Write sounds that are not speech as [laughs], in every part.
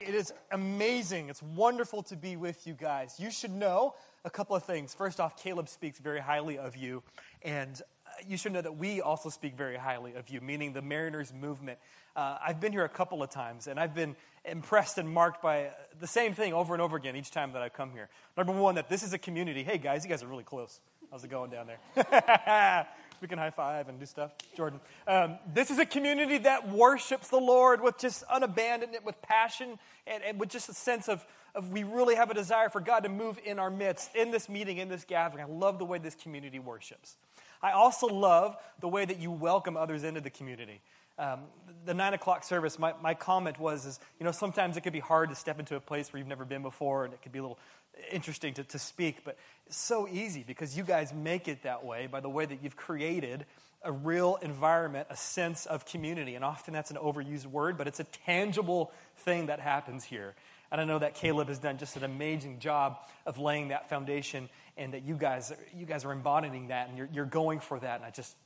It is amazing. It's wonderful to be with you guys. You should know a couple of things. First off, Caleb speaks very highly of you, and uh, you should know that we also speak very highly of you, meaning the Mariners movement. Uh, I've been here a couple of times, and I've been impressed and marked by the same thing over and over again each time that I've come here. Number one, that this is a community. Hey, guys, you guys are really close. How's it going down there? [laughs] we can high five and do stuff. Jordan. Um, this is a community that worships the Lord with just unabandonment, with passion, and, and with just a sense of, of we really have a desire for God to move in our midst, in this meeting, in this gathering. I love the way this community worships. I also love the way that you welcome others into the community. Um, the nine o'clock service, my, my comment was, is, you know, sometimes it could be hard to step into a place where you've never been before, and it could be a little interesting to, to speak, but it's so easy because you guys make it that way by the way that you've created a real environment, a sense of community. And often that's an overused word, but it's a tangible thing that happens here. And I know that Caleb has done just an amazing job of laying that foundation and that you guys, you guys are embodying that and you're, you're going for that. And I just,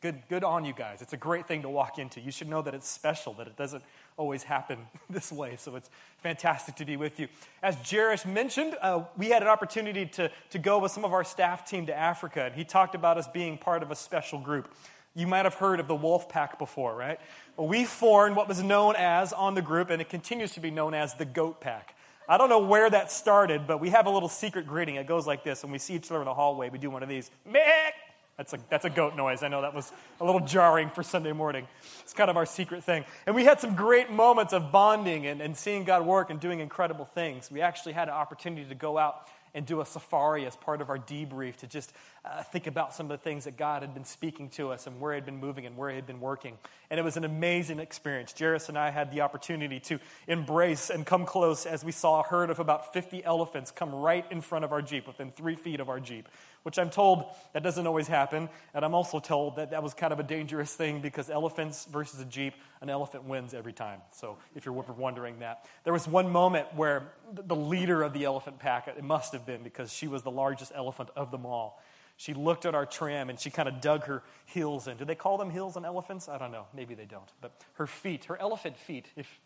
good, good on you guys. It's a great thing to walk into. You should know that it's special, that it doesn't always happen [laughs] this way. So it's fantastic to be with you. As Jerish mentioned, uh, we had an opportunity to, to go with some of our staff team to Africa, and he talked about us being part of a special group. You might have heard of the Wolf Pack before, right? Well, we formed what was known as on the group, and it continues to be known as the Goat Pack. I don't know where that started, but we have a little secret greeting. It goes like this. When we see each other in the hallway, we do one of these. Mick! That's a, that's a goat noise. I know that was a little jarring for Sunday morning. It's kind of our secret thing. And we had some great moments of bonding and, and seeing God work and doing incredible things. We actually had an opportunity to go out and do a safari as part of our debrief to just uh, think about some of the things that God had been speaking to us and where He had been moving and where He had been working. And it was an amazing experience. Jairus and I had the opportunity to embrace and come close as we saw a herd of about 50 elephants come right in front of our Jeep, within three feet of our Jeep which I'm told that doesn't always happen. And I'm also told that that was kind of a dangerous thing because elephants versus a Jeep, an elephant wins every time. So if you're wondering that, there was one moment where the leader of the elephant pack, it must have been because she was the largest elephant of them all. She looked at our tram and she kind of dug her heels in. Do they call them heels on elephants? I don't know. Maybe they don't. But her feet, her elephant feet, if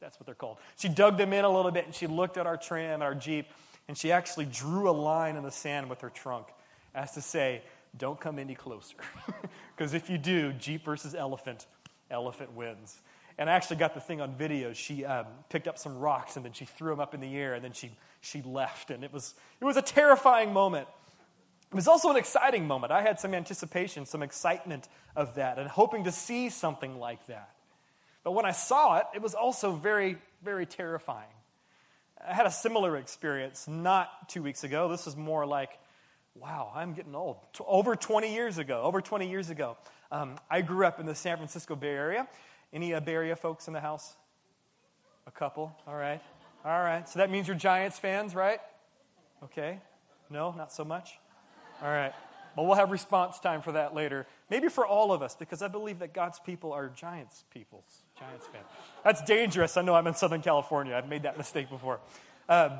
that's what they're called. She dug them in a little bit and she looked at our tram, and our Jeep, and she actually drew a line in the sand with her trunk as to say, don't come any closer. [laughs] Because if you do, Jeep versus elephant, elephant wins. And I actually got the thing on video. She um, picked up some rocks and then she threw them up in the air and then she, she left. And it was, it was a terrifying moment. It was also an exciting moment. I had some anticipation, some excitement of that, and hoping to see something like that. But when I saw it, it was also very, very terrifying. I had a similar experience not two weeks ago. This is more like, wow, I'm getting old. Over 20 years ago, over 20 years ago, um, I grew up in the San Francisco Bay Area. Any uh, Bay Area folks in the house? A couple, all right. All right, so that means you're Giants fans, right? Okay. No, not so much? All right. Well, we'll have response time for that later. Maybe for all of us, because I believe that God's people are Giants peoples. Giants fans. That's dangerous. I know I'm in Southern California. I've made that mistake before. Um,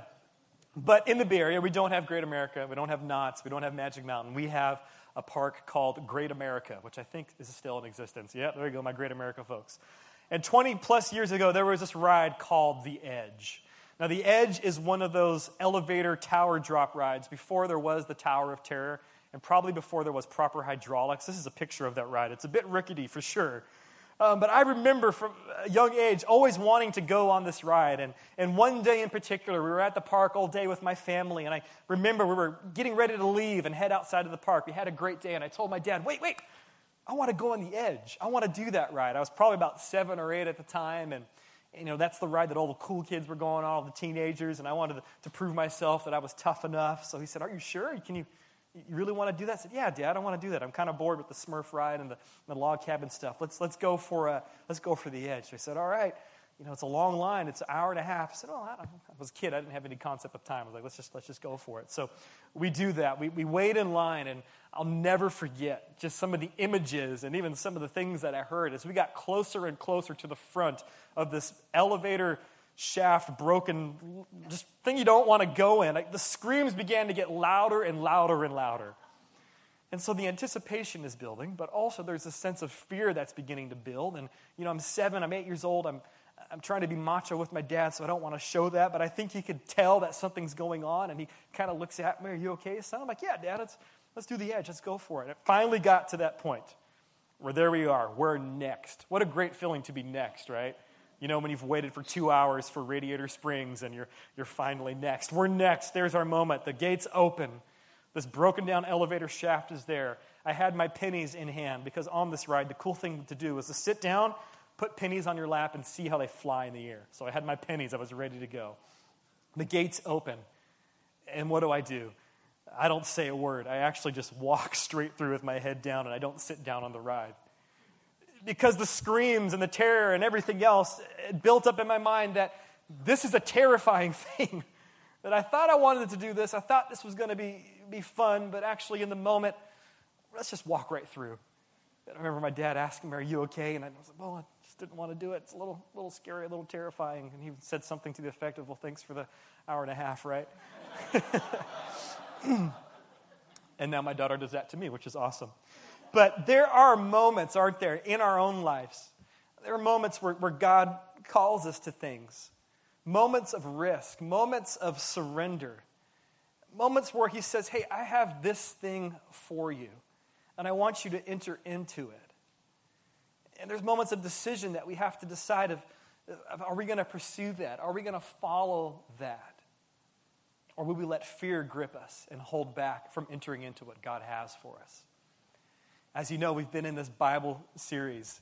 but in the Bay Area, we don't have Great America. We don't have Knott's. We don't have Magic Mountain. We have a park called Great America, which I think is still in existence. Yeah, there you go, my Great America folks. And 20 plus years ago, there was this ride called The Edge. Now, The Edge is one of those elevator tower drop rides before there was the Tower of Terror and probably before there was proper hydraulics. This is a picture of that ride. It's a bit rickety for sure. Um, but I remember from a young age always wanting to go on this ride. And, and one day in particular, we were at the park all day with my family. And I remember we were getting ready to leave and head outside of the park. We had a great day. And I told my dad, wait, wait, I want to go on the edge. I want to do that ride. I was probably about seven or eight at the time. And, you know, that's the ride that all the cool kids were going on, all the teenagers. And I wanted to, prove myself that I was tough enough. So he said, Are you sure? Can you, you really want to do that? I said, Yeah, Dad, I don't want to do that. I'm kind of bored with the Smurf ride and the, the log cabin stuff. Let's, let's, go for a, let's go for the edge. I said, All right. You know, it's a long line. It's an hour and a half. I said, Oh, I, I was a kid. I didn't have any concept of time. I was like, Let's just, let's just go for it. So we do that. We, we wait in line, and I'll never forget just some of the images and even some of the things that I heard as we got closer and closer to the front of this elevator shaft broken, just thing you don't want to go in. Like, the screams began to get louder and louder and louder. And so the anticipation is building, but also there's a sense of fear that's beginning to build. And, you know, I'm seven, I'm eight years old, I'm, I'm trying to be macho with my dad, so I don't want to show that, but I think he could tell that something's going on, and he kind of looks at me, Are you okay, son? I'm like, Yeah, dad, let's, let's do the edge. Let's go for it. It finally got to that point where there we are. We're next. What a great feeling to be next, right? You know, when you've waited for two hours for Radiator Springs and you're, you're finally next. We're next. There's our moment. The gates open. This broken down elevator shaft is there. I had my pennies in hand because on this ride, the cool thing to do was to sit down, put pennies on your lap, and see how they fly in the air. So I had my pennies. I was ready to go. The gates open. And what do I do? I don't say a word. I actually just walk [laughs] straight through with my head down and I don't sit down on the ride. Because the screams and the terror and everything else built up in my mind that this is a terrifying [laughs] thing. that I thought I wanted to do this. I thought this was going to be, be fun, but actually, in the moment, let's just walk right through. I remember my dad asking me, Are you okay? And I was like, Well, just didn't want to do it. It's a little, little scary, a little terrifying. And he said something to the effect of, Well, thanks for the hour and a half, right? [laughs] and now my daughter does that to me, which is awesome. But there are moments, aren't there, in our own lives? There are moments where, where God calls us to things, moments of risk, moments of surrender, moments where He says, Hey, I have this thing for you, and I want you to enter into it. And there's moments of decision that we have to decide of, of are we going to pursue that? Are we going to follow that? Or will we let fear grip us and hold back from entering into what God has for us? As you know, we've been in this Bible series,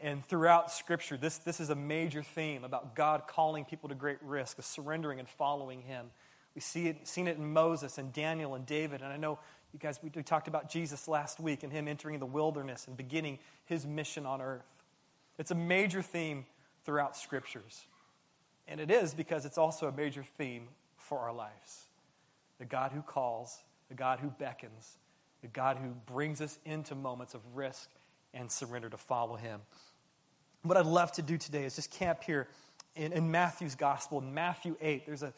and throughout Scripture, this, this is a major theme about God calling people to great risk, of surrendering and following Him. We see it, seen it in Moses and Daniel and David, and I know you guys, we, talked about Jesus last week and Him entering the wilderness and beginning His mission on earth. It's a major theme throughout Scriptures. And it is because it's also a major theme for our lives. The God who calls, the God who beckons, the God who brings us into moments of risk and surrender to follow him. What I'd love to do today is just camp here in, in Matthew's gospel, in Matthew 8. There's a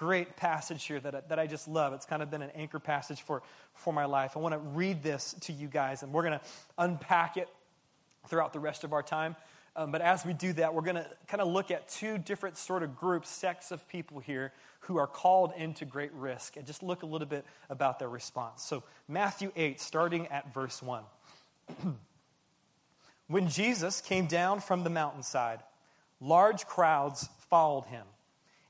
great passage here that, that I just love. It's kind of been an anchor passage for, for my life. I want to read this to you guys, and we're going to unpack it throughout the rest of our time. Um, but as we do that, we're going to kind of look at two different sort of groups, sects of people here who are called into great risk and just look a little bit about their response. So, Matthew 8, starting at verse 1. [clears throat] when Jesus came down from the mountainside, large crowds followed him.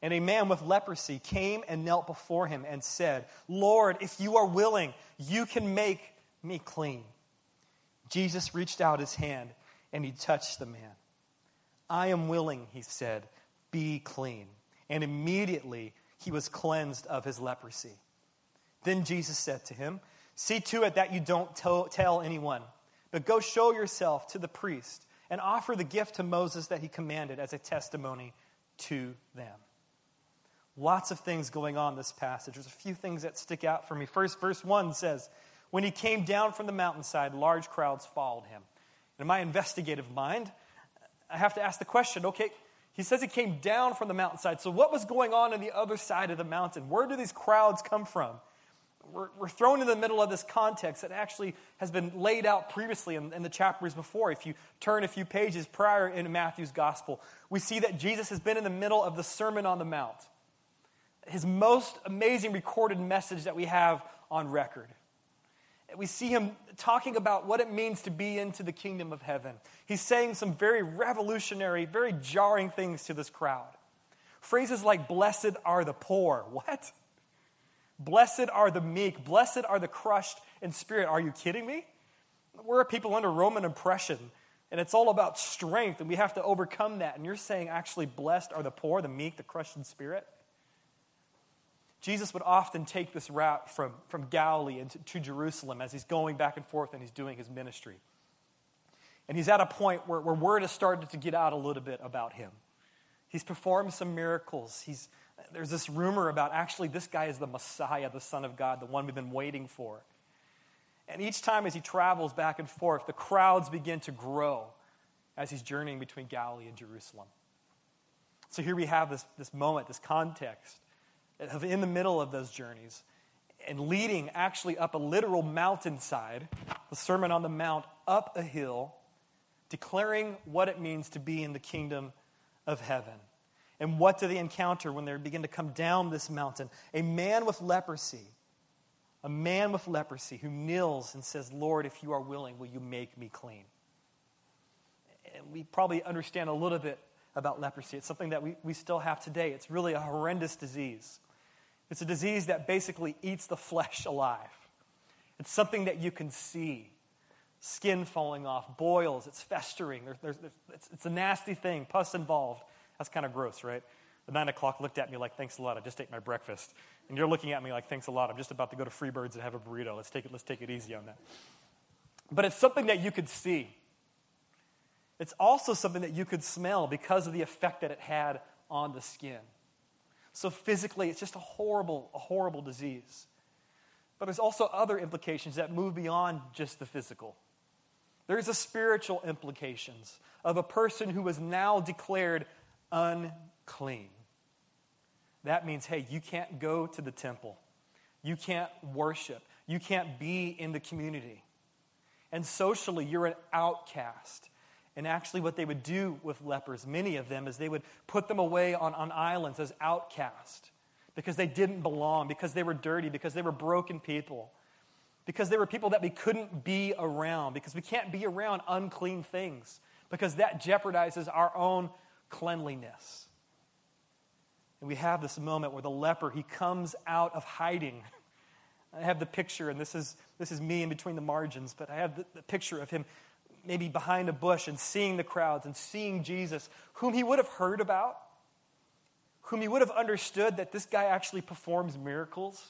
And a man with leprosy came and knelt before him and said, Lord, if you are willing, you can make me clean. Jesus reached out his hand and he touched the man. I am willing, he said, be clean. And immediately he was cleansed of his leprosy. Then Jesus said to him, See to it that you don't tell anyone, but go show yourself to the priest and offer the gift to Moses that he commanded as a testimony to them. Lots of things going on in this passage. There's a few things that stick out for me. First, verse 1 says, When he came down from the mountainside, large crowds followed him. In my investigative mind, I have to ask the question okay, he says he came down from the mountainside. So, what was going on on the other side of the mountain? Where do these crowds come from? We're, we're thrown in the middle of this context that actually has been laid out previously in, in the chapters before. If you turn a few pages prior in Matthew's gospel, we see that Jesus has been in the middle of the Sermon on the Mount, his most amazing recorded message that we have on record we see him talking about what it means to be into the kingdom of heaven. He's saying some very revolutionary, very jarring things to this crowd. Phrases like, Blessed are the poor. What? Blessed are the meek. Blessed are the crushed in spirit. Are you kidding me? We're people under Roman oppression, and it's all about strength, and we have to overcome that. And you're saying, actually, blessed are the poor, the meek, the crushed in spirit? Jesus would often take this route from, from Galilee into, to Jerusalem as he's going back and forth and he's doing his ministry. And he's at a point where, where word has started to get out a little bit about him. He's performed some miracles. He's, there's this rumor about actually this guy is the Messiah, the Son of God, the one we've been waiting for. And each time as he travels back and forth, the crowds begin to grow as he's journeying between Galilee and Jerusalem. So here we have this, this moment, this context in the middle of those journeys and leading actually up a literal mountainside, the Sermon on the Mount, up a hill, declaring what it means to be in the kingdom of heaven. And what do they encounter when they begin to come down this mountain? A man with leprosy. A man with leprosy who kneels and says, Lord, if you are willing, will you make me clean? And we probably understand a little bit about leprosy. It's something that we, we still have today. It's really a horrendous disease. It's a disease that basically eats the flesh alive. It's something that you can see skin falling off, boils, it's festering. There's, there's, it's, it's a nasty thing, pus involved. That's kind of gross, right? The nine o'clock looked at me like, thanks a lot, I just ate my breakfast. And you're looking at me like, thanks a lot, I'm just about to go to Freebirds and have a burrito. Let's take it, let's take it easy on that. But it's something that you could see. It's also something that you could smell because of the effect that it had on the skin. So physically, it's just a horrible, a horrible disease. But there's also other implications that move beyond just the physical. There's a spiritual implications of a person who is now declared unclean. That means, hey, you can't go to the temple. You can't worship. You can't be in the community. And socially, you're an outcast. And actually, what they would do with lepers, many of them, is they would put them away on, on islands as outcasts because they didn't belong, because they were dirty, because they were broken people, because they were people that we couldn't be around, because we can't be around unclean things, because that jeopardizes our own cleanliness. And we have this moment where the leper, he comes out of hiding. [laughs] I have the picture, and this is, this is me in between the margins, but I have the, the picture of him maybe behind a bush and seeing the crowds and seeing Jesus, whom he would have heard about, whom he would have understood that this guy actually performs miracles.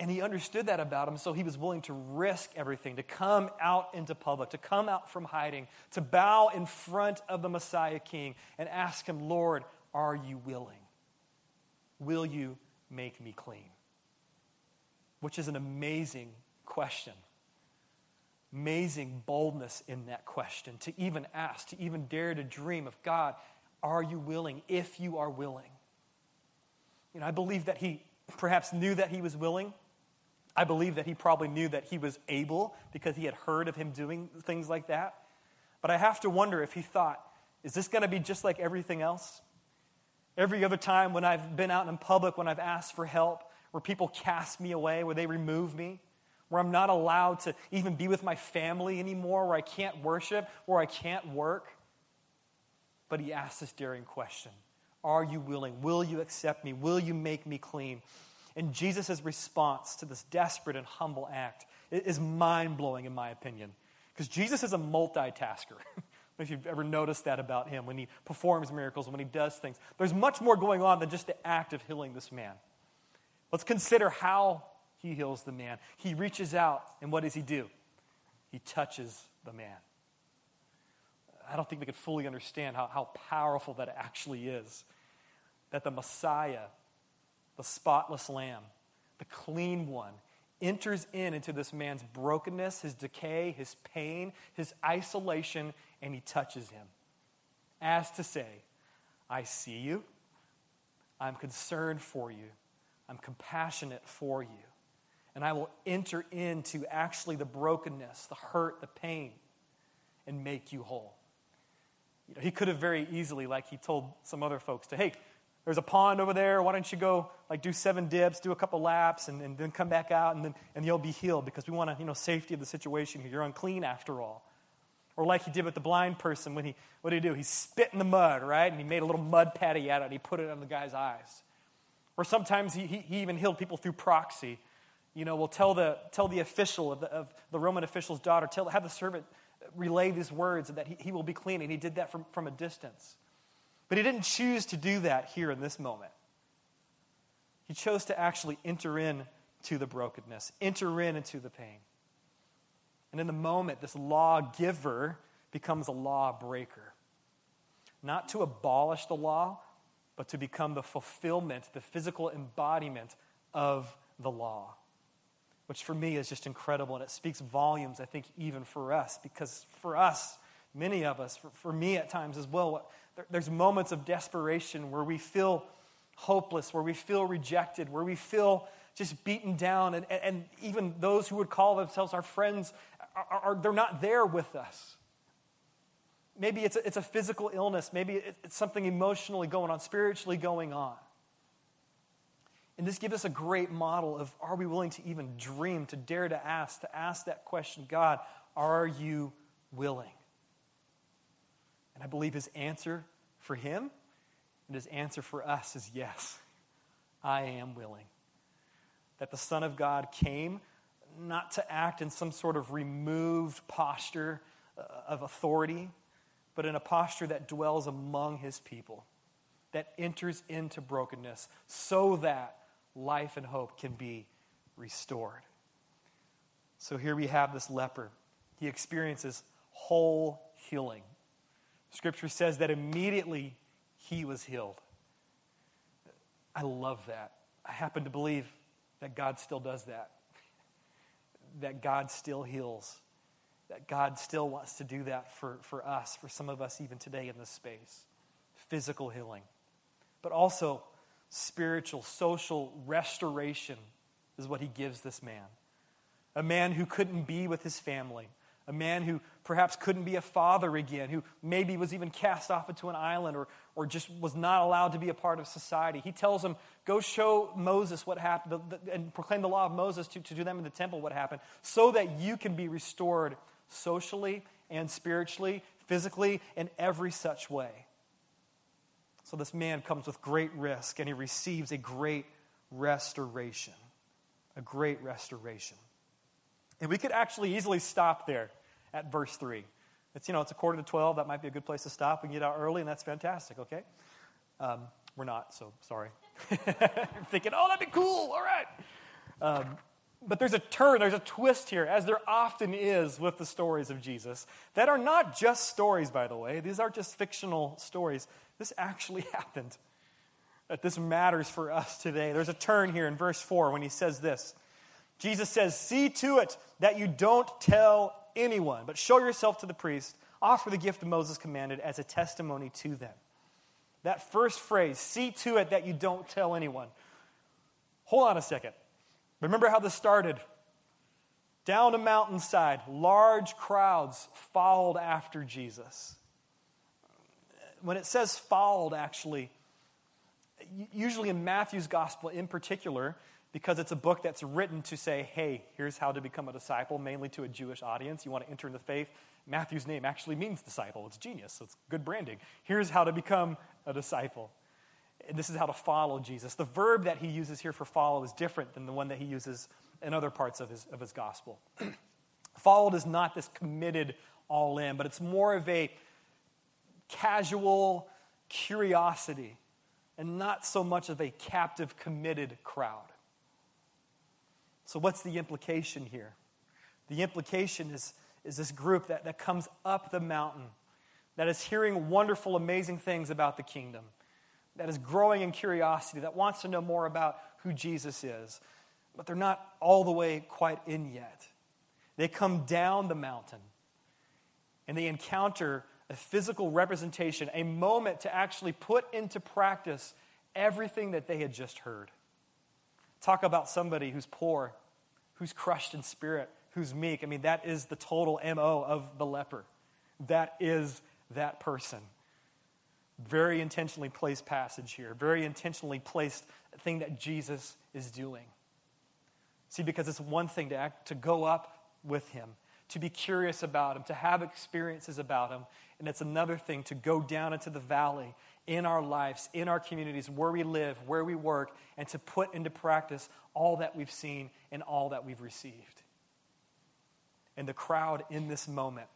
And he understood that about him, so he was willing to risk everything, to come out into public, to come out from hiding, to bow in front of the Messiah King and ask him, Lord, are you willing? Will you make me clean? Which is an amazing question amazing boldness in that question to even ask, to even dare to dream of God, are you willing? If you are willing. You know, I believe that he perhaps knew that he was willing. I believe that he probably knew that he was able because he had heard of him doing things like that. But I have to wonder if he thought, is this going to be just like everything else? Every other time when I've been out in public, when I've asked for help, where people cast me away, where they remove me, where I'm not allowed to even be with my family anymore, where I can't worship, where I can't work. But he asks this daring question Are you willing? Will you accept me? Will you make me clean? And Jesus' response to this desperate and humble act is mind blowing, in my opinion. Because Jesus is a multitasker. [laughs] if you've ever noticed that about him when he performs miracles, when he does things. There's much more going on than just the act of healing this man. Let's consider how he heals the man. He reaches out, and what does he do? He touches the man. I don't think we could fully understand how, how powerful that actually is. That the Messiah, the spotless lamb, the clean one, enters in into this man's brokenness, his decay, his pain, his isolation, and he touches him. As to say, I see you, I'm concerned for you, I'm compassionate for you and I will enter into actually the brokenness, the hurt, the pain, and make you whole. You know, he could have very easily, like he told some other folks, to hey, there's a pond over there. Why don't you go like do seven dips, do a couple laps, and, and then come back out, and then and you'll be healed because we want to, you know, safety of the situation here. You're unclean after all. Or like he did with the blind person when he, what did he do? He spit in the mud, right? And he made a little mud patty out of it. And he put it on the guy's eyes. Or sometimes he, he, he even healed people through proxy you know, will tell the, tell the official of the, of the Roman official's daughter, tell, have the servant relay these words that he, he will be clean. And he did that from, from a distance. But he didn't choose to do that here in this moment. He chose to actually enter in to the brokenness, enter in into the pain. And in the moment, this lawgiver becomes a lawbreaker. Not to abolish the law, but to become the fulfillment, the physical embodiment of the law which for me is just incredible. And it speaks volumes, I think, even for us, because for us, many of us, for, for me at times as well, there, there's moments of desperation where we feel hopeless, where we feel rejected, where we feel just beaten down. And, and, and even those who would call themselves our friends, are, are, they're not there with us. Maybe it's a, it's a physical illness. Maybe it's something emotionally going on, spiritually going on. And this gives us a great model of are we willing to even dream, to dare to ask, to ask that question God, are you willing? And I believe his answer for him and his answer for us is yes, I am willing. That the Son of God came not to act in some sort of removed posture uh, of authority, but in a posture that dwells among his people, that enters into brokenness so that life and hope can be restored. So here we have this leper. He experiences whole healing. Scripture says that immediately he was healed. I love that. I happen to believe that God still does that, that God still heals, that God still wants to do that for, for us, for some of us even today in this space. Physical healing, but also spiritual, social restoration is what he gives this man. A man who couldn't be with his family, a man who perhaps couldn't be a father again, who maybe was even cast off into an island or, or just was not allowed to be a part of society. He tells him, Go show Moses what happened and proclaim the law of Moses to, to them in the temple what happened, so that you can be restored socially and spiritually, physically, in every such way. So this man comes with great risk and he receives a great restoration. A great restoration. And we could actually easily stop there at verse 3. It's, you know, it's a quarter to 12. That might be a good place to stop. We can get out early, and that's fantastic, okay? Um, we're not, so sorry. You're [laughs] thinking, oh, that'd be cool. All right. Um, but there's a turn, there's a twist here, as there often is with the stories of Jesus, that are not just stories, by the way. These aren't just fictional stories. This actually [laughs] happened. That this matters for us today. There's a turn here in verse 4 when he says this Jesus says, See to it that you don't tell anyone, but show yourself to the priest, offer the gift Moses commanded as a testimony to them. That first phrase, see to it that you don't tell anyone. Hold on a second. Remember how this started? Down a mountainside, large crowds followed after Jesus. When it says followed, actually, usually in Matthew's gospel in particular, because it's a book that's written to say, hey, here's how to become a disciple, mainly to a Jewish audience. You want to enter in the faith. Matthew's name actually means disciple. It's genius, so it's good branding. Here's how to become a disciple And this is how to follow Jesus. The verb that he uses here for follow is different than the one that he uses in other parts of his, of his gospel. [clears throat] Followed is not this committed all in, but it's more of a casual curiosity and not so much of a captive, committed crowd. So, what's the implication here? The implication is, is this group that, that comes up the mountain, that is hearing wonderful, amazing things about the kingdom that is growing in curiosity, that wants to know more about who Jesus is, but they're not all the way quite in yet. They come down the mountain and they encounter a physical representation, a moment to actually put into practice everything that they had just heard. Talk about somebody who's poor, who's crushed in spirit, who's meek. I mean, that is the total MO of the leper. That is that person very intentionally placed passage here, very intentionally placed thing that Jesus is doing. See, because it's one thing to act, to go up with him, to be curious about him, to have experiences about him, and it's another thing to go down into the valley in our lives, in our communities, where we live, where we work, and to put into practice all that we've seen and all that we've received. And the crowd in this moment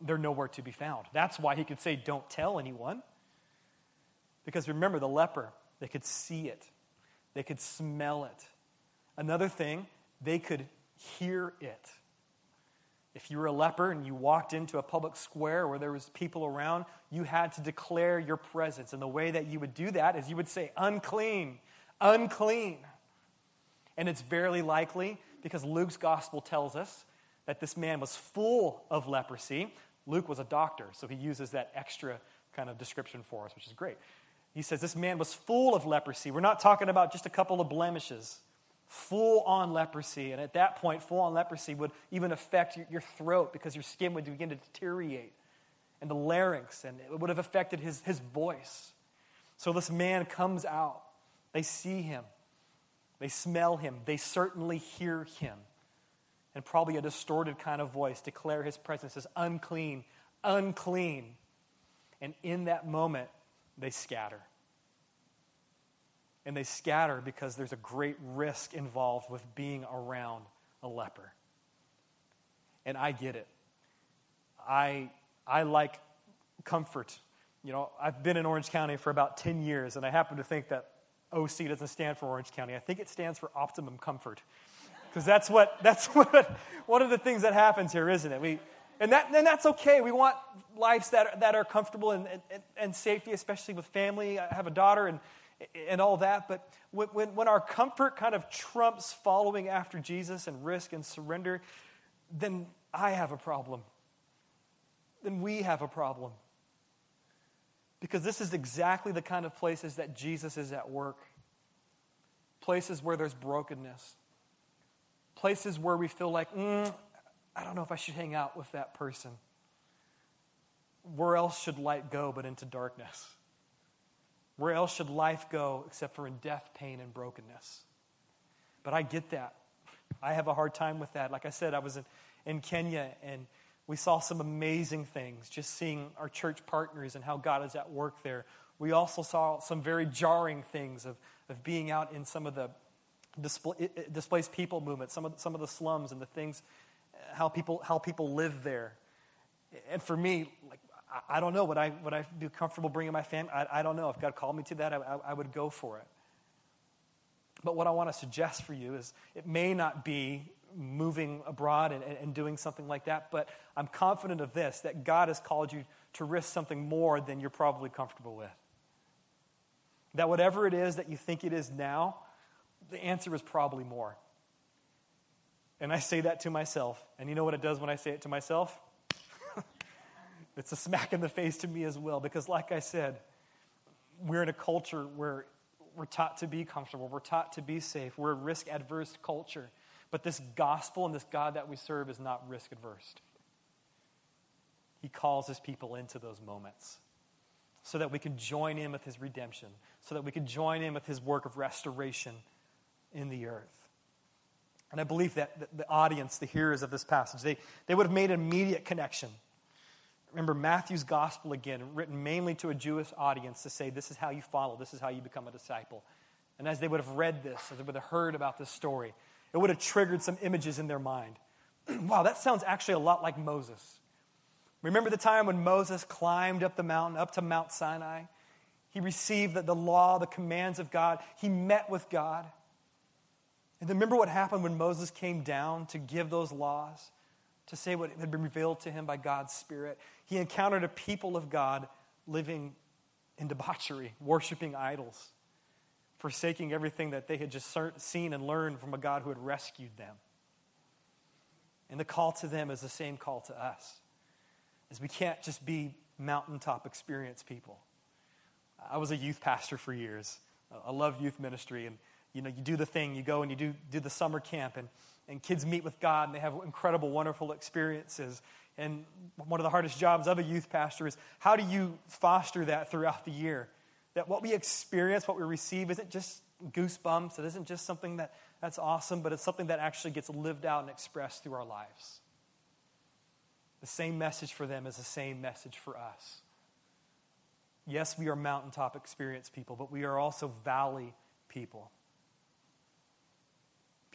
they're nowhere to be found. That's why he could say, Don't tell anyone. Because remember, the leper, they could see it, they could smell it. Another thing, they could hear it. If you were a leper and you walked into a public square where there was people around, you had to declare your presence. And the way that you would do that is you would say, unclean, unclean. And it's barely likely because Luke's gospel tells us that this man was full of leprosy. Luke was a doctor, so he uses that extra kind of description for us, which is great. He says this man was full of leprosy. We're not talking about just a couple of blemishes, full on leprosy. And at that point, full on leprosy would even affect your, throat because your skin would begin to deteriorate. And the larynx, and it would have affected his, his voice. So this man comes out. They see him, they smell him, they certainly hear him, and probably a distorted kind of voice declare his presence as unclean, unclean. And in that moment, they scatter. And they scatter because there's a great risk involved with being around a leper. And I get it. I, I like comfort. You know, I've been in Orange County for about 10 years, and I happen to think that OC doesn't stand for Orange County. I think it stands for optimum comfort. Because that's what, [laughs] that's what, one of the things that happens here, isn't it? We, and, that, and that's okay. We want lives that are, that are comfortable and, and, and safety, especially with family. I have a daughter and, and all that. But when, when our comfort kind of trumps following after Jesus and risk and surrender, then I have a problem. Then we have a problem. Because this is exactly the kind of places that Jesus is at work places where there's brokenness, places where we feel like, mm, I don't know if I should hang out with that person. Where else should light go but into darkness? Where else should life go except for in death, pain, and brokenness? But I get that. I have a hard time with that. Like I said, I was in, in Kenya and we saw some amazing things just seeing our church partners and how God is at work there. We also saw some very jarring things of, of being out in some of the displaced people movement, some of, some of the slums and the things uh, how people, how people live there. And for me, like, I, I don't know. Would I, would I be comfortable bringing my family? I, I don't know. If God called me to that, I, I, would go for it. But what I want to suggest for you is it may not be moving abroad and, and, doing something like that, but I'm confident of this that God has called you to risk something more than you're probably comfortable with. That whatever it is that you think it is now, the answer is probably more. And I say that to myself. And you know what it does when I say it to myself? It's a smack in the face to me as well. Because, like I said, we're in a culture where we're taught to be comfortable, we're taught to be safe, we're a risk adverse culture. But this gospel and this God that we serve is not risk adverse. He calls his people into those moments so that we can join in with his redemption, so that we can join in with his work of restoration in the earth. And I believe that the audience, the hearers of this passage, they, they would have made an immediate connection. Remember, Matthew's gospel again, written mainly to a Jewish audience to say, this is how you follow, this is how you become a disciple. And as they would have read this, as they would have heard about this story, it would have triggered some images in their mind. [clears throat] wow, that sounds actually a lot like Moses. Remember the time when Moses climbed up the mountain, up to Mount Sinai? He received the, the law, the commands of God. He met with God. And then remember what happened when Moses came down to give those laws, to say what had been revealed to him by God's Spirit. He encountered a people of God living in debauchery, worshiping idols, forsaking everything that they had just seen and learned from a God who had rescued them. And the call to them is the same call to us. As we can't just be mountaintop experience people. I was a youth pastor for years. I love youth ministry and you know, you do the thing, you go and you do, do the summer camp, and, and kids meet with God, and they have incredible, wonderful experiences. And one of the hardest jobs of a youth pastor is how do you foster that throughout the year? That what we experience, what we receive, isn't just goosebumps, it isn't just something that, that's awesome, but it's something that actually gets lived out and expressed through our lives. The same message for them is the same message for us. Yes, we are mountaintop experience people, but we are also valley people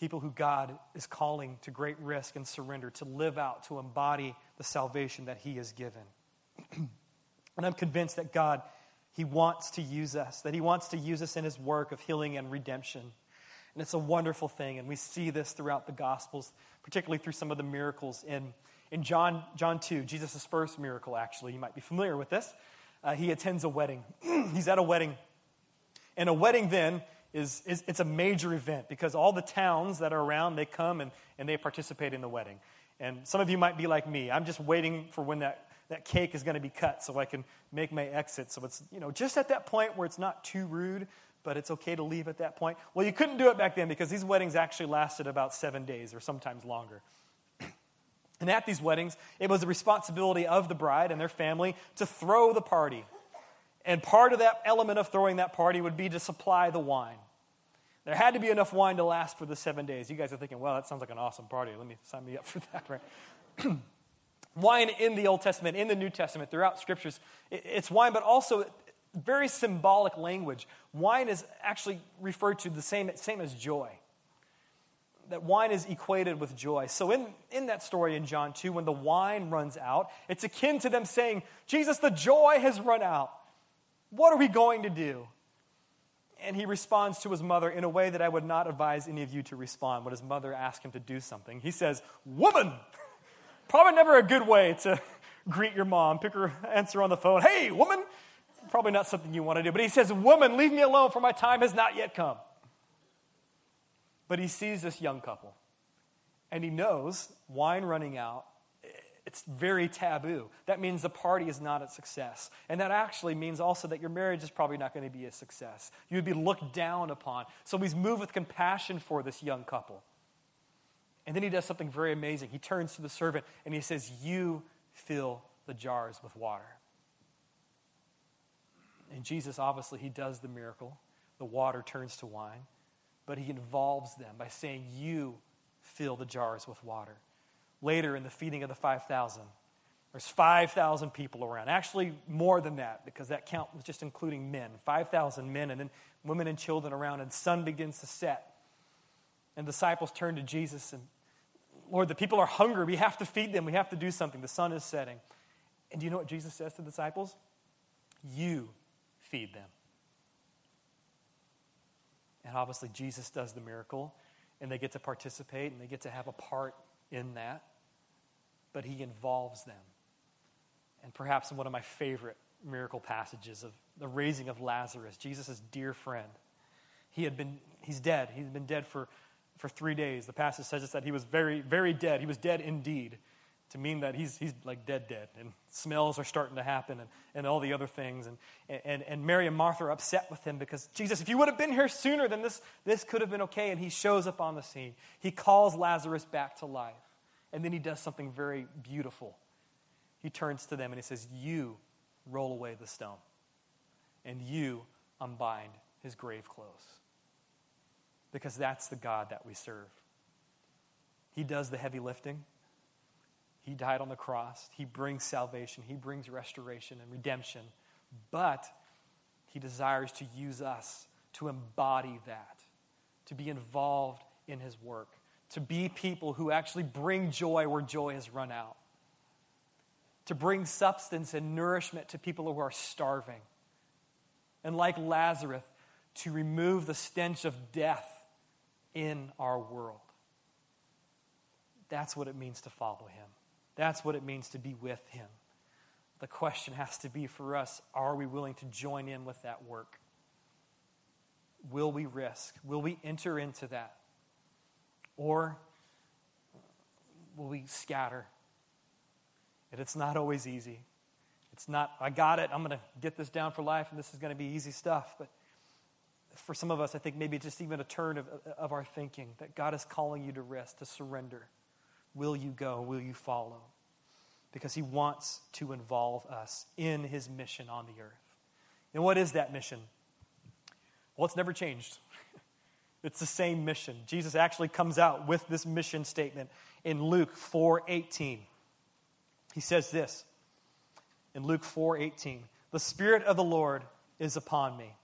people who God is calling to great risk and surrender, to live out, to embody the salvation that He has given. [clears throat] and I'm convinced that God, He wants to use us, that He wants to use us in His work of healing and redemption. And it's a wonderful thing, and we see this throughout the Gospels, particularly through some of the miracles in, in John, John 2, Jesus' first miracle, actually. You might be familiar with this. Uh, he attends a wedding. [clears throat] He's at a wedding. And a wedding then is, is it's a major event because all the towns that are around, they come and, and they participate in the wedding. And some of you might be like me. I'm just waiting for when that, that cake is going to be cut so I can make my exit. So it's, you know, just at that point where it's not too rude, but it's okay to leave at that point. Well, you couldn't do it back then because these weddings actually lasted about seven days or sometimes longer. And at these weddings, it was the responsibility of the bride and their family to throw the party. And part of that element of throwing that party would be to supply the wine. There had to be enough wine to last for the seven days. You guys are thinking, well, that sounds like an awesome party. Let me sign me up [laughs] for that, right? [clears throat] wine in the Old Testament, in the New Testament, throughout scriptures, it's wine, but also very symbolic language. Wine is actually referred to the same, same as joy. That wine is equated with joy. So, in, in that story in John 2, when the wine runs out, it's akin to them saying, Jesus, the joy has run out. What are we going to do? And he responds to his mother in a way that I would not advise any of you to respond when his mother asks him to do something. He says, Woman! [laughs] Probably never a good way to [laughs] greet your mom. Pick her answer on the phone. Hey, woman! Probably not something you want to do. But he says, Woman, leave me alone, for my time has not yet come. But he sees this young couple, and he knows wine running out it's very taboo. That means the party is not a success. And that actually means also that your marriage is probably not going to be a success. You would be looked down upon. So he's moved with compassion for this young couple. And then he does something very amazing. He turns to the servant and he says, You fill the jars with water. And Jesus, obviously, he does the miracle. The water turns to wine. But he involves them by saying, You fill the jars with water later in the feeding of the 5,000. There's 5,000 people around. Actually, more than that, because that count was just including men 5,000 men, and then women and children around, and sun begins to set. And disciples turn to Jesus and, Lord, the people are hungry. We have to feed them. We have to do something. The sun is setting. And do you know what Jesus says to the disciples? You feed them. And obviously, Jesus does the miracle, and they get to participate, and they get to have a part in that but he involves them. And perhaps in one of my favorite miracle passages of the raising of Lazarus, Jesus' dear friend. He had been, he's dead. He's been dead for, for three days. The passage says that he was very, very dead. He was dead indeed, to mean that he's, he's like dead, dead. And smells are starting to happen and, and all the other things. And, and, and Mary and Martha are upset with him because, Jesus, if you would have been here sooner, then this, this could have been okay. And he shows up on the scene. He calls Lazarus back to life. And then he does something very beautiful. He turns to them and he says, You roll away the stone, and you unbind his grave clothes. Because that's the God that we serve. He does the heavy lifting. He died on the cross. He brings salvation. He brings restoration and redemption. But he desires to use us to embody that, to be involved in his work to be people who actually bring joy where joy has run out, to bring substance and nourishment to people who are starving, and like Lazarus, to remove the stench of death in our world. That's what it means to follow him. That's what it means to be with him. The question has to be for us are we willing to join in with that work? Will we risk? Will we enter into that? Or will we scatter? And it's not always easy. It's not, I got it, I'm going to get this down for life, and this is going to be easy stuff. But for some of us, I think maybe just even a turn of, of our thinking that God is calling you to rest, to surrender. Will you go? Will you follow? Because He wants to involve us in His mission on the earth. And what is that mission? Well, it's never changed. It's the same mission. Jesus actually comes out with this mission statement in Luke 4:18. He says this in Luke 4:18, "The spirit of the Lord is upon me,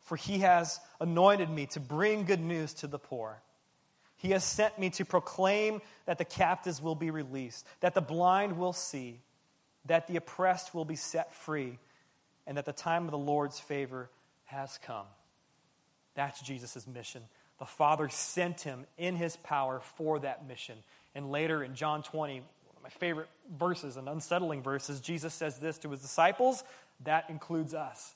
for he has anointed me to bring good news to the poor. He has sent me to proclaim that the captives will be released, that the blind will see, that the oppressed will be set free, and that the time of the Lord's favor has come." That's Jesus' mission. The Father sent him in his power for that mission. And later in John 20, one of my favorite verses and unsettling verses, Jesus says this to his disciples that includes us.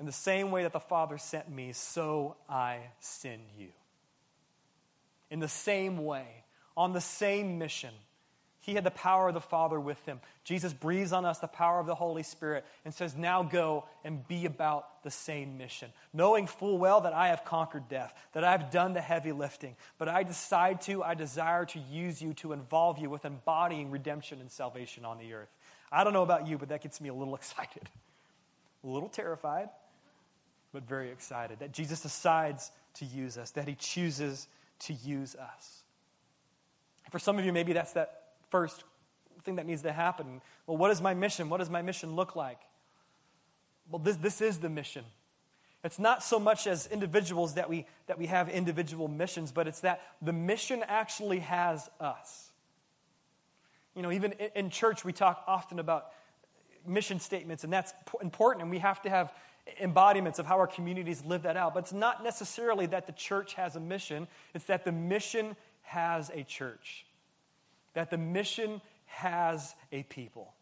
In the same way that the Father sent me, so I send you. In the same way, on the same mission, he had the power of the Father with him. Jesus breathes on us the power of the Holy Spirit and says, Now go and be about the same mission, knowing full well that I have conquered death, that I've done the heavy lifting. But I decide to, I desire to use you to involve you with embodying redemption and salvation on the earth. I don't know about you, but that gets me a little [laughs] excited, a little terrified, but very excited that Jesus decides to use us, that he chooses to use us. For some of you, maybe that's that first thing that needs to happen. Well, what is my mission? What does my mission look like? Well, this, this is the mission. It's not so much as individuals that we, that we have individual missions, but it's that the mission actually has us. You know, even in, in church, we talk often about mission statements, and that's important, and we have to have embodiments of how our communities live that out. But it's not necessarily that the church has a mission, it's that the mission has a church that the mission has a people.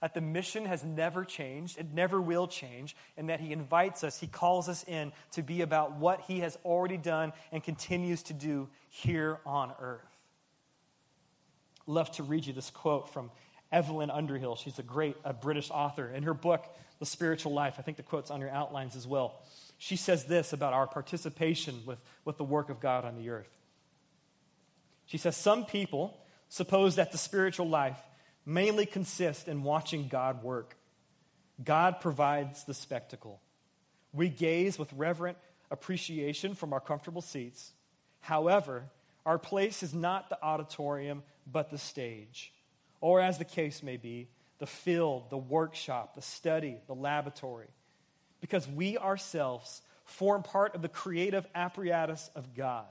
That the mission has never changed, it never will change, and that He invites us, He calls us in to be about what He has already done and continues to do here on earth. Love to read you this quote from Evelyn Underhill. She's a great a British author. In her book, The Spiritual Life, I think the quote's on your outlines as well. She says this about our participation with, with the work of God on the earth. She says, Some people suppose that the spiritual life mainly consists in watching God work. God provides the spectacle. We gaze with reverent appreciation from our comfortable seats. However, our place is not the auditorium, but the stage. Or, as the case may be, the field, the workshop, the study, the laboratory. Because we ourselves form part of the creative apparatus of God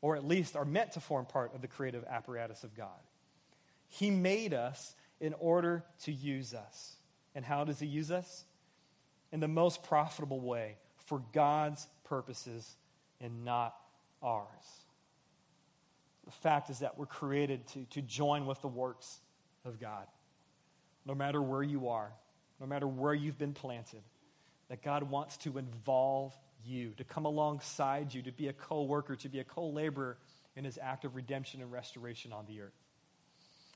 or at least are meant to form part of the creative apparatus of God. He made us in order to use us. And how does He use us? In the most profitable way for God's purposes and not ours. The fact is that we're created to, to join with the works of God. No matter where you are, no matter where you've been planted, that God wants to involve you, to come alongside you, to be a co worker, to be a co laborer in his act of redemption and restoration on the earth.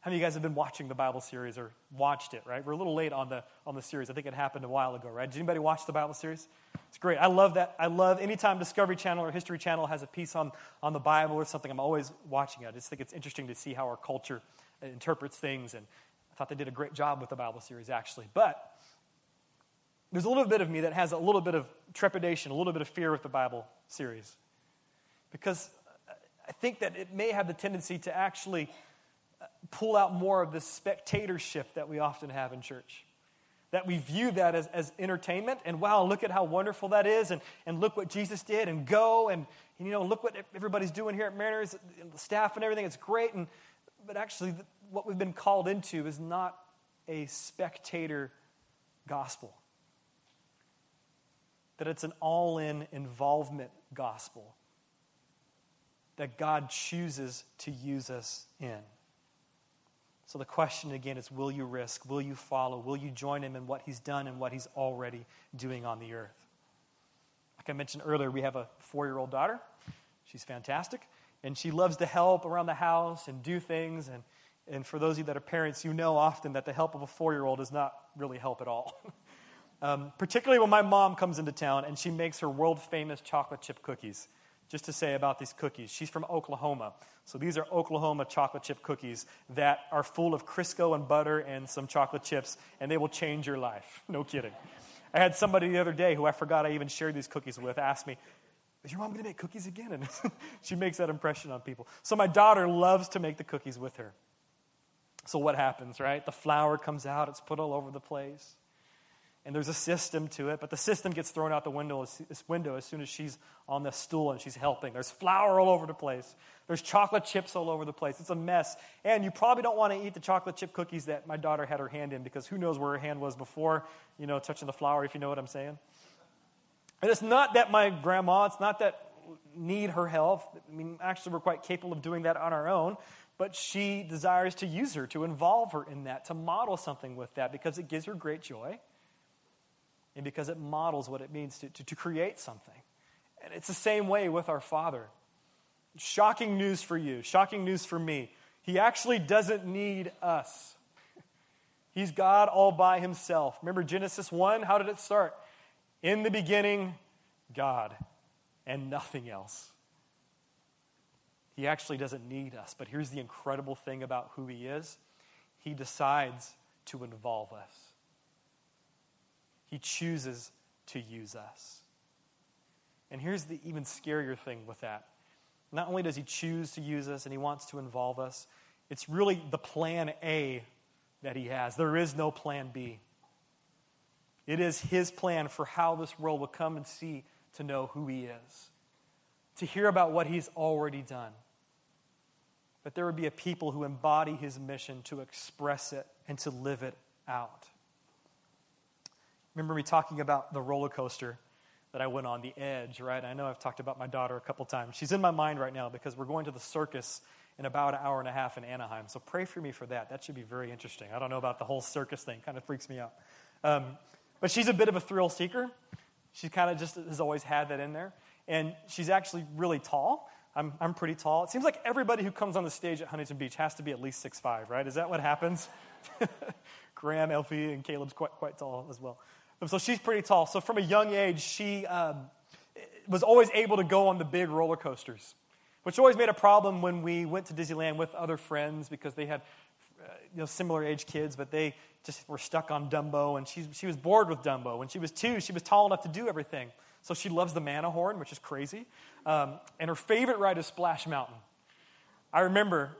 How many of you guys have been watching the Bible series or watched it, right? We're a little late on the, on the series. I think it happened a while ago, right? Did anybody watch the Bible series? It's great. I love that. I love anytime Discovery Channel or History Channel has a piece on, on the Bible or something, I'm always watching it. I just think it's interesting to see how our culture interprets things. And I thought they did a great job with the Bible series, actually. But there's a little bit of me that has a little bit of trepidation, a little bit of fear with the Bible series. Because I think that it may have the tendency to actually uh, pull out more of the spectatorship that we often have in church. That we view that as, as entertainment, and wow, look at how wonderful that is, and, and look what Jesus did, and go, and, and you know, look what everybody's doing here at Mariners, the staff and everything, it's great. And, but actually, what we've been called into is not a spectator gospel that it's an all in involvement gospel that God chooses to use us in. So the question again is will you risk? Will you follow? Will you join him in what he's done and what he's already doing on the earth? Like I mentioned earlier, we have a four year old daughter. She's fantastic. And she loves to help around the house and do things. And, and for those of you that are parents, you know often that the help of a four year old is not really help at all. [laughs] Um, particularly when my mom comes into town and she makes her world famous chocolate chip cookies. Just to say about these cookies, she's from Oklahoma. So these are Oklahoma chocolate chip cookies that are full of Crisco and butter and some chocolate chips, and they will change your life. [laughs] No kidding. I had somebody the other day who I forgot I even shared these cookies with ask me, Is your mom going to make cookies again? And [laughs] she makes that impression on people. So my daughter loves to make the cookies with her. So what happens, right? The flour comes out, it's put all over the place and there's a system to it, but the system gets thrown out the window as, window as soon as she's on the stool and she's helping. There's flour all over the place. There's chocolate chips all over the place. It's a mess. And you probably don't want to eat the chocolate chip cookies that my daughter had her hand in because who knows where her hand was before, you know, touching the flour, if you know what I'm saying. And it's not that my grandma, it's not that need her help. I mean, actually, we're quite capable of doing that on our own. But she desires to use her, to involve her in that, to model something with that because it gives her great joy and because it models what it means to, to, to create something. And it's the same way with our Father. Shocking news for you, shocking news for me. He actually doesn't need us. He's God all by himself. Remember Genesis 1? How did it start? In the beginning, God, and nothing else. He actually doesn't need us. But here's the incredible thing about who He is He decides to involve us, He chooses to use us. And here's the even scarier thing with that. Not only does He choose to use us and He wants to involve us, it's really the plan A that He has. There is no plan B. It is His plan for how this world will come and see to know who He is, to hear about what He's already done. But there would be a people who embody His mission to express it and to live it out. Remember me talking about the roller coaster that I went on, the edge, right? I know I've talked about my daughter a couple times. She's in my mind right now because we're going to the circus in about an hour and a half in Anaheim. So pray for me for that. That should be very interesting. I don't know about the whole circus thing, kind of freaks me out. Um, but she's a bit of a thrill seeker. She kind of just has always had that in there. And she's actually really tall. I'm, I'm pretty tall. It seems like everybody who comes on the stage at Huntington Beach has to be at least six five, right? Is that what happens? [laughs] Graham, Elfie, and Caleb's quite, quite tall as well. So she's pretty tall. So from a young age, she um, was always able to go on the big roller coasters, which always made a problem when we went to Disneyland with other friends because they had uh, you know, similar age kids, but they just were stuck on Dumbo, and she, she was bored with Dumbo. When she was two, she was tall enough to do everything. So she loves the Matterhorn, which is crazy. Um, and her favorite ride is Splash Mountain. I remember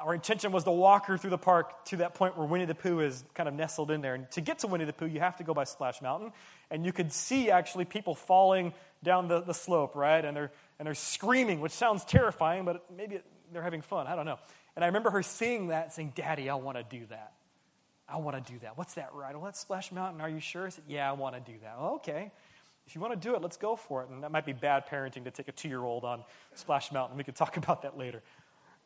our intention was to walk her through the park to that point where Winnie the Pooh is kind of nestled in there. And to get to Winnie the Pooh, you have to go by Splash Mountain. And you could see actually people falling down the, the slope, right? And they're, and they're screaming, which sounds terrifying, but maybe they're having fun. I don't know. And I remember her seeing that, saying, Daddy, I want to do that. I want to do that. What's that ride? Well, that's Splash Mountain. Are you sure? I said, Yeah, I want to do that. Well, okay. If you want to do it, let's go for it. And that might be bad parenting to take a two year old on Splash Mountain. We could talk [laughs] about that later.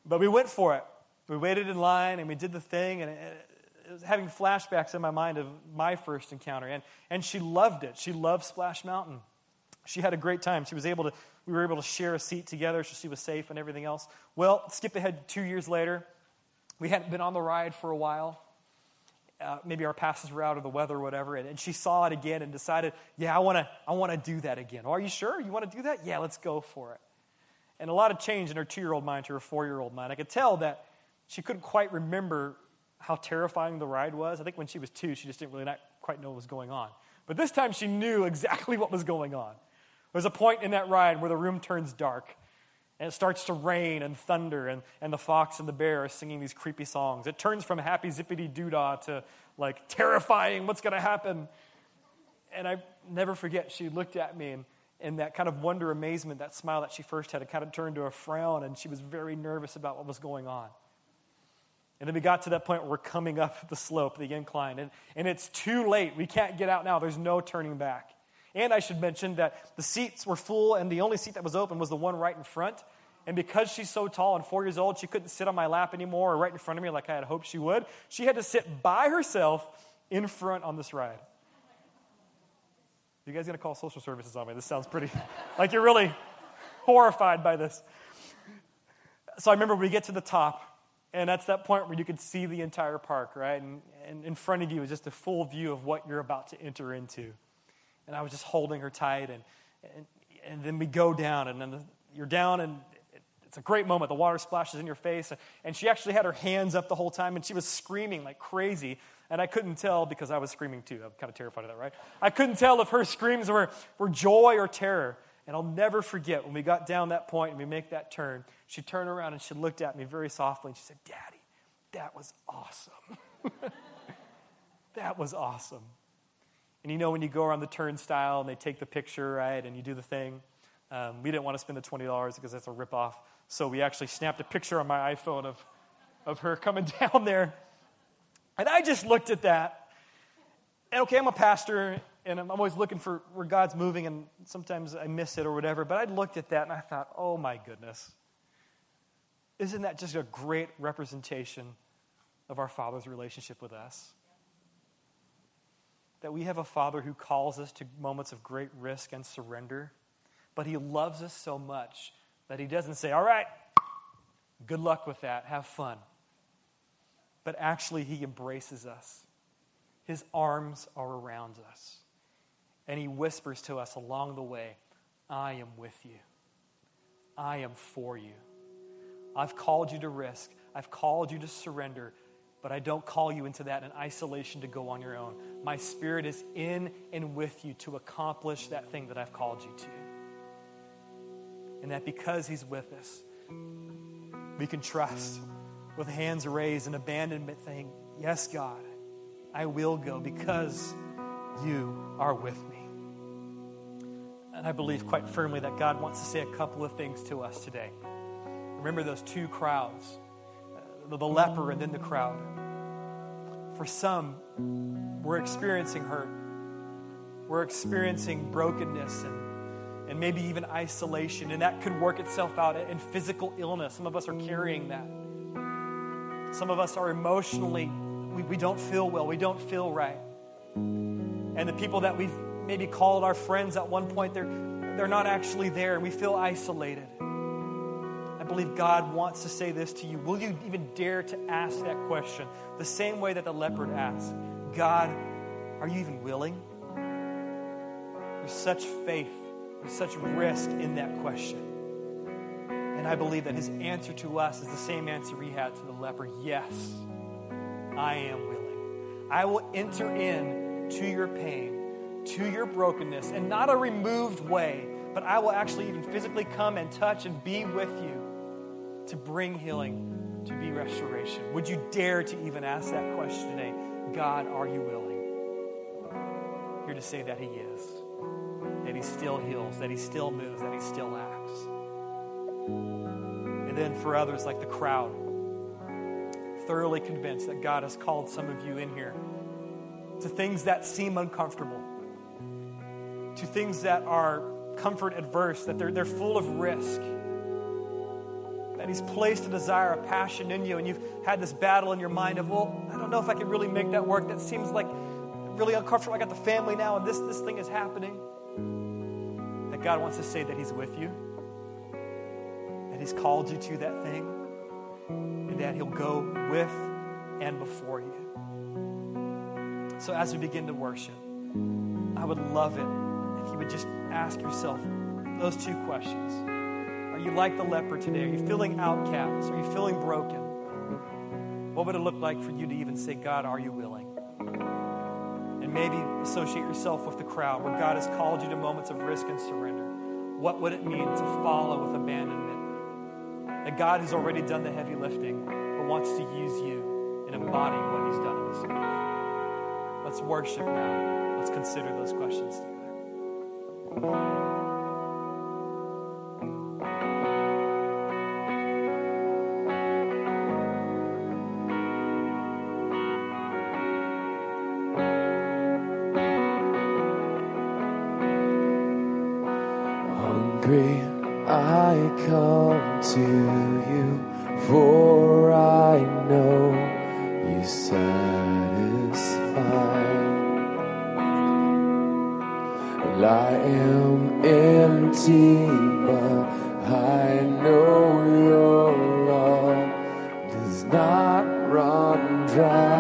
But we went for it. We waited in line and we did the thing, and it, it was having flashbacks in my mind of my first encounter. And, and she loved it. She loved Splash Mountain. She had a great time. She was able to, we were able to share a seat together so she was safe and everything else. Well, skip ahead two years later. We hadn't been on the ride for a while. Uh, maybe our passes were out or the weather or whatever, and, and she saw it again and decided, yeah, I want to I wanna do that again. Are you sure? You want to do that? Yeah, let's go for it. And a lot of change in her two year old mind to her four year old mind. I could tell that she couldn't quite remember how terrifying the ride was. I think when she was two, she just didn't really not quite know what was going on. But this time she knew exactly what was going on. There's a point in that ride where the room turns dark and it starts to rain and thunder, and, and the fox and the bear are singing these creepy songs. It turns from happy zippity doo dah to like terrifying, what's going to happen? And I never forget, she looked at me and, that kind of wonder, amazement, that smile that she first had, it kind of turned to a frown, and she was very nervous about what was going on. And then we got to that point where we're coming up the slope, the incline, and, and it's too late. We can't get out now. There's no turning back. And I should mention that the seats were full, and the only seat that was open was the one right in front. And because she's so tall and four years old, she couldn't sit on my lap anymore or right in front of me like I had hoped she would. She had to sit by herself in front on this ride. You guys gonna call social services on me? This sounds pretty [laughs] like you're really horrified by this. So I remember we get to the top, and that's that point where you could see the entire park, right? And, and in front of you is just a full view of what you're about to enter into. And I was just holding her tight, and, and, and then we go down, and then the, you're down, and it's a great moment. The water splashes in your face. And she actually had her hands up the whole time, and she was screaming like crazy. And I couldn't tell because I was screaming too. I'm kind of terrified of that, right? I couldn't tell if her screams were, were joy or terror. And I'll never forget when we got down that point and we make that turn, she turned around and she looked at me very softly and she said, Daddy, that was awesome. [laughs] that was awesome. And you know, when you go around the turnstile and they take the picture, right, and you do the thing, um, we didn't want to spend the $20 because that's a ripoff. So we actually snapped a picture on my iPhone of, of her coming [laughs] down there. And I just looked at that. And okay, I'm a pastor, and I'm always looking for where God's moving, and sometimes I miss it or whatever. But I looked at that and I thought, oh my goodness. Isn't that just a great representation of our Father's relationship with us? That we have a Father who calls us to moments of great risk and surrender, but He loves us so much that he doesn't say, All right, good luck with that, have fun. but actually, He embraces us. His arms are around us. And He whispers to us along the way, I am with you. I am for you. I've called you to risk. I've called you to surrender, but I don't call you into that in isolation to go on your own. My spirit is in and with you to accomplish that thing that I've called you to. And that because He's with us, we can trust with hands raised and abandonment, saying, Yes, God, I will go because you are with me. And I believe quite firmly that God wants to say a couple of things to us today. Remember those two crowds the leper and then the crowd. For some, we're experiencing hurt, we're experiencing brokenness and and maybe even isolation. And that could work itself out in physical illness. Some of us are carrying that. Some of us are emotionally, we, we don't feel well, we don't feel right. And the people that we've maybe called our friends at one point, they're, they're not actually there, and we feel isolated. I believe God wants to say this to you. Will you even dare to ask that question? The same way that the leopard asked God, are you even willing? There's such faith, there's such risk in that question. And I believe that his answer to us is the same answer he had to the leper Yes, I am willing. I will enter in to your pain, to your brokenness, in not a removed way, but I will actually even physically come and touch and be with you to bring healing, to be restoration. Would you dare to even ask that question today? God, are you willing? Here to say that He is, that He still heals, that He still moves, that He still acts. And then for others, like the crowd, thoroughly convinced that God has called some of you in here to things that seem uncomfortable, to things that are comfort adverse, that they're, they're full of risk. That He's placed a desire, a passion in you, and you've had this battle in your mind of, well, I don't know if I can really make that work. That seems like really uncomfortable. I got the family now, and this, this thing is happening. That God wants to say that He's with you that He's called you to that thing, and that He'll go with and before you. So, as we begin to worship, I would love it if you would just ask yourself those two questions. Are you like the leper today? Are you feeling outcast? Are you feeling broken? What would it look like for you to even say, God, are you willing? And maybe associate yourself with the crowd where God has called you to moments of risk and surrender. What would it mean to follow with abandonment? That God has already done the heavy lifting, but wants to use you in embodying what He's done in this earth. Let's worship now. Let's consider those questions together. So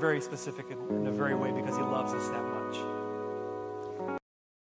very specific,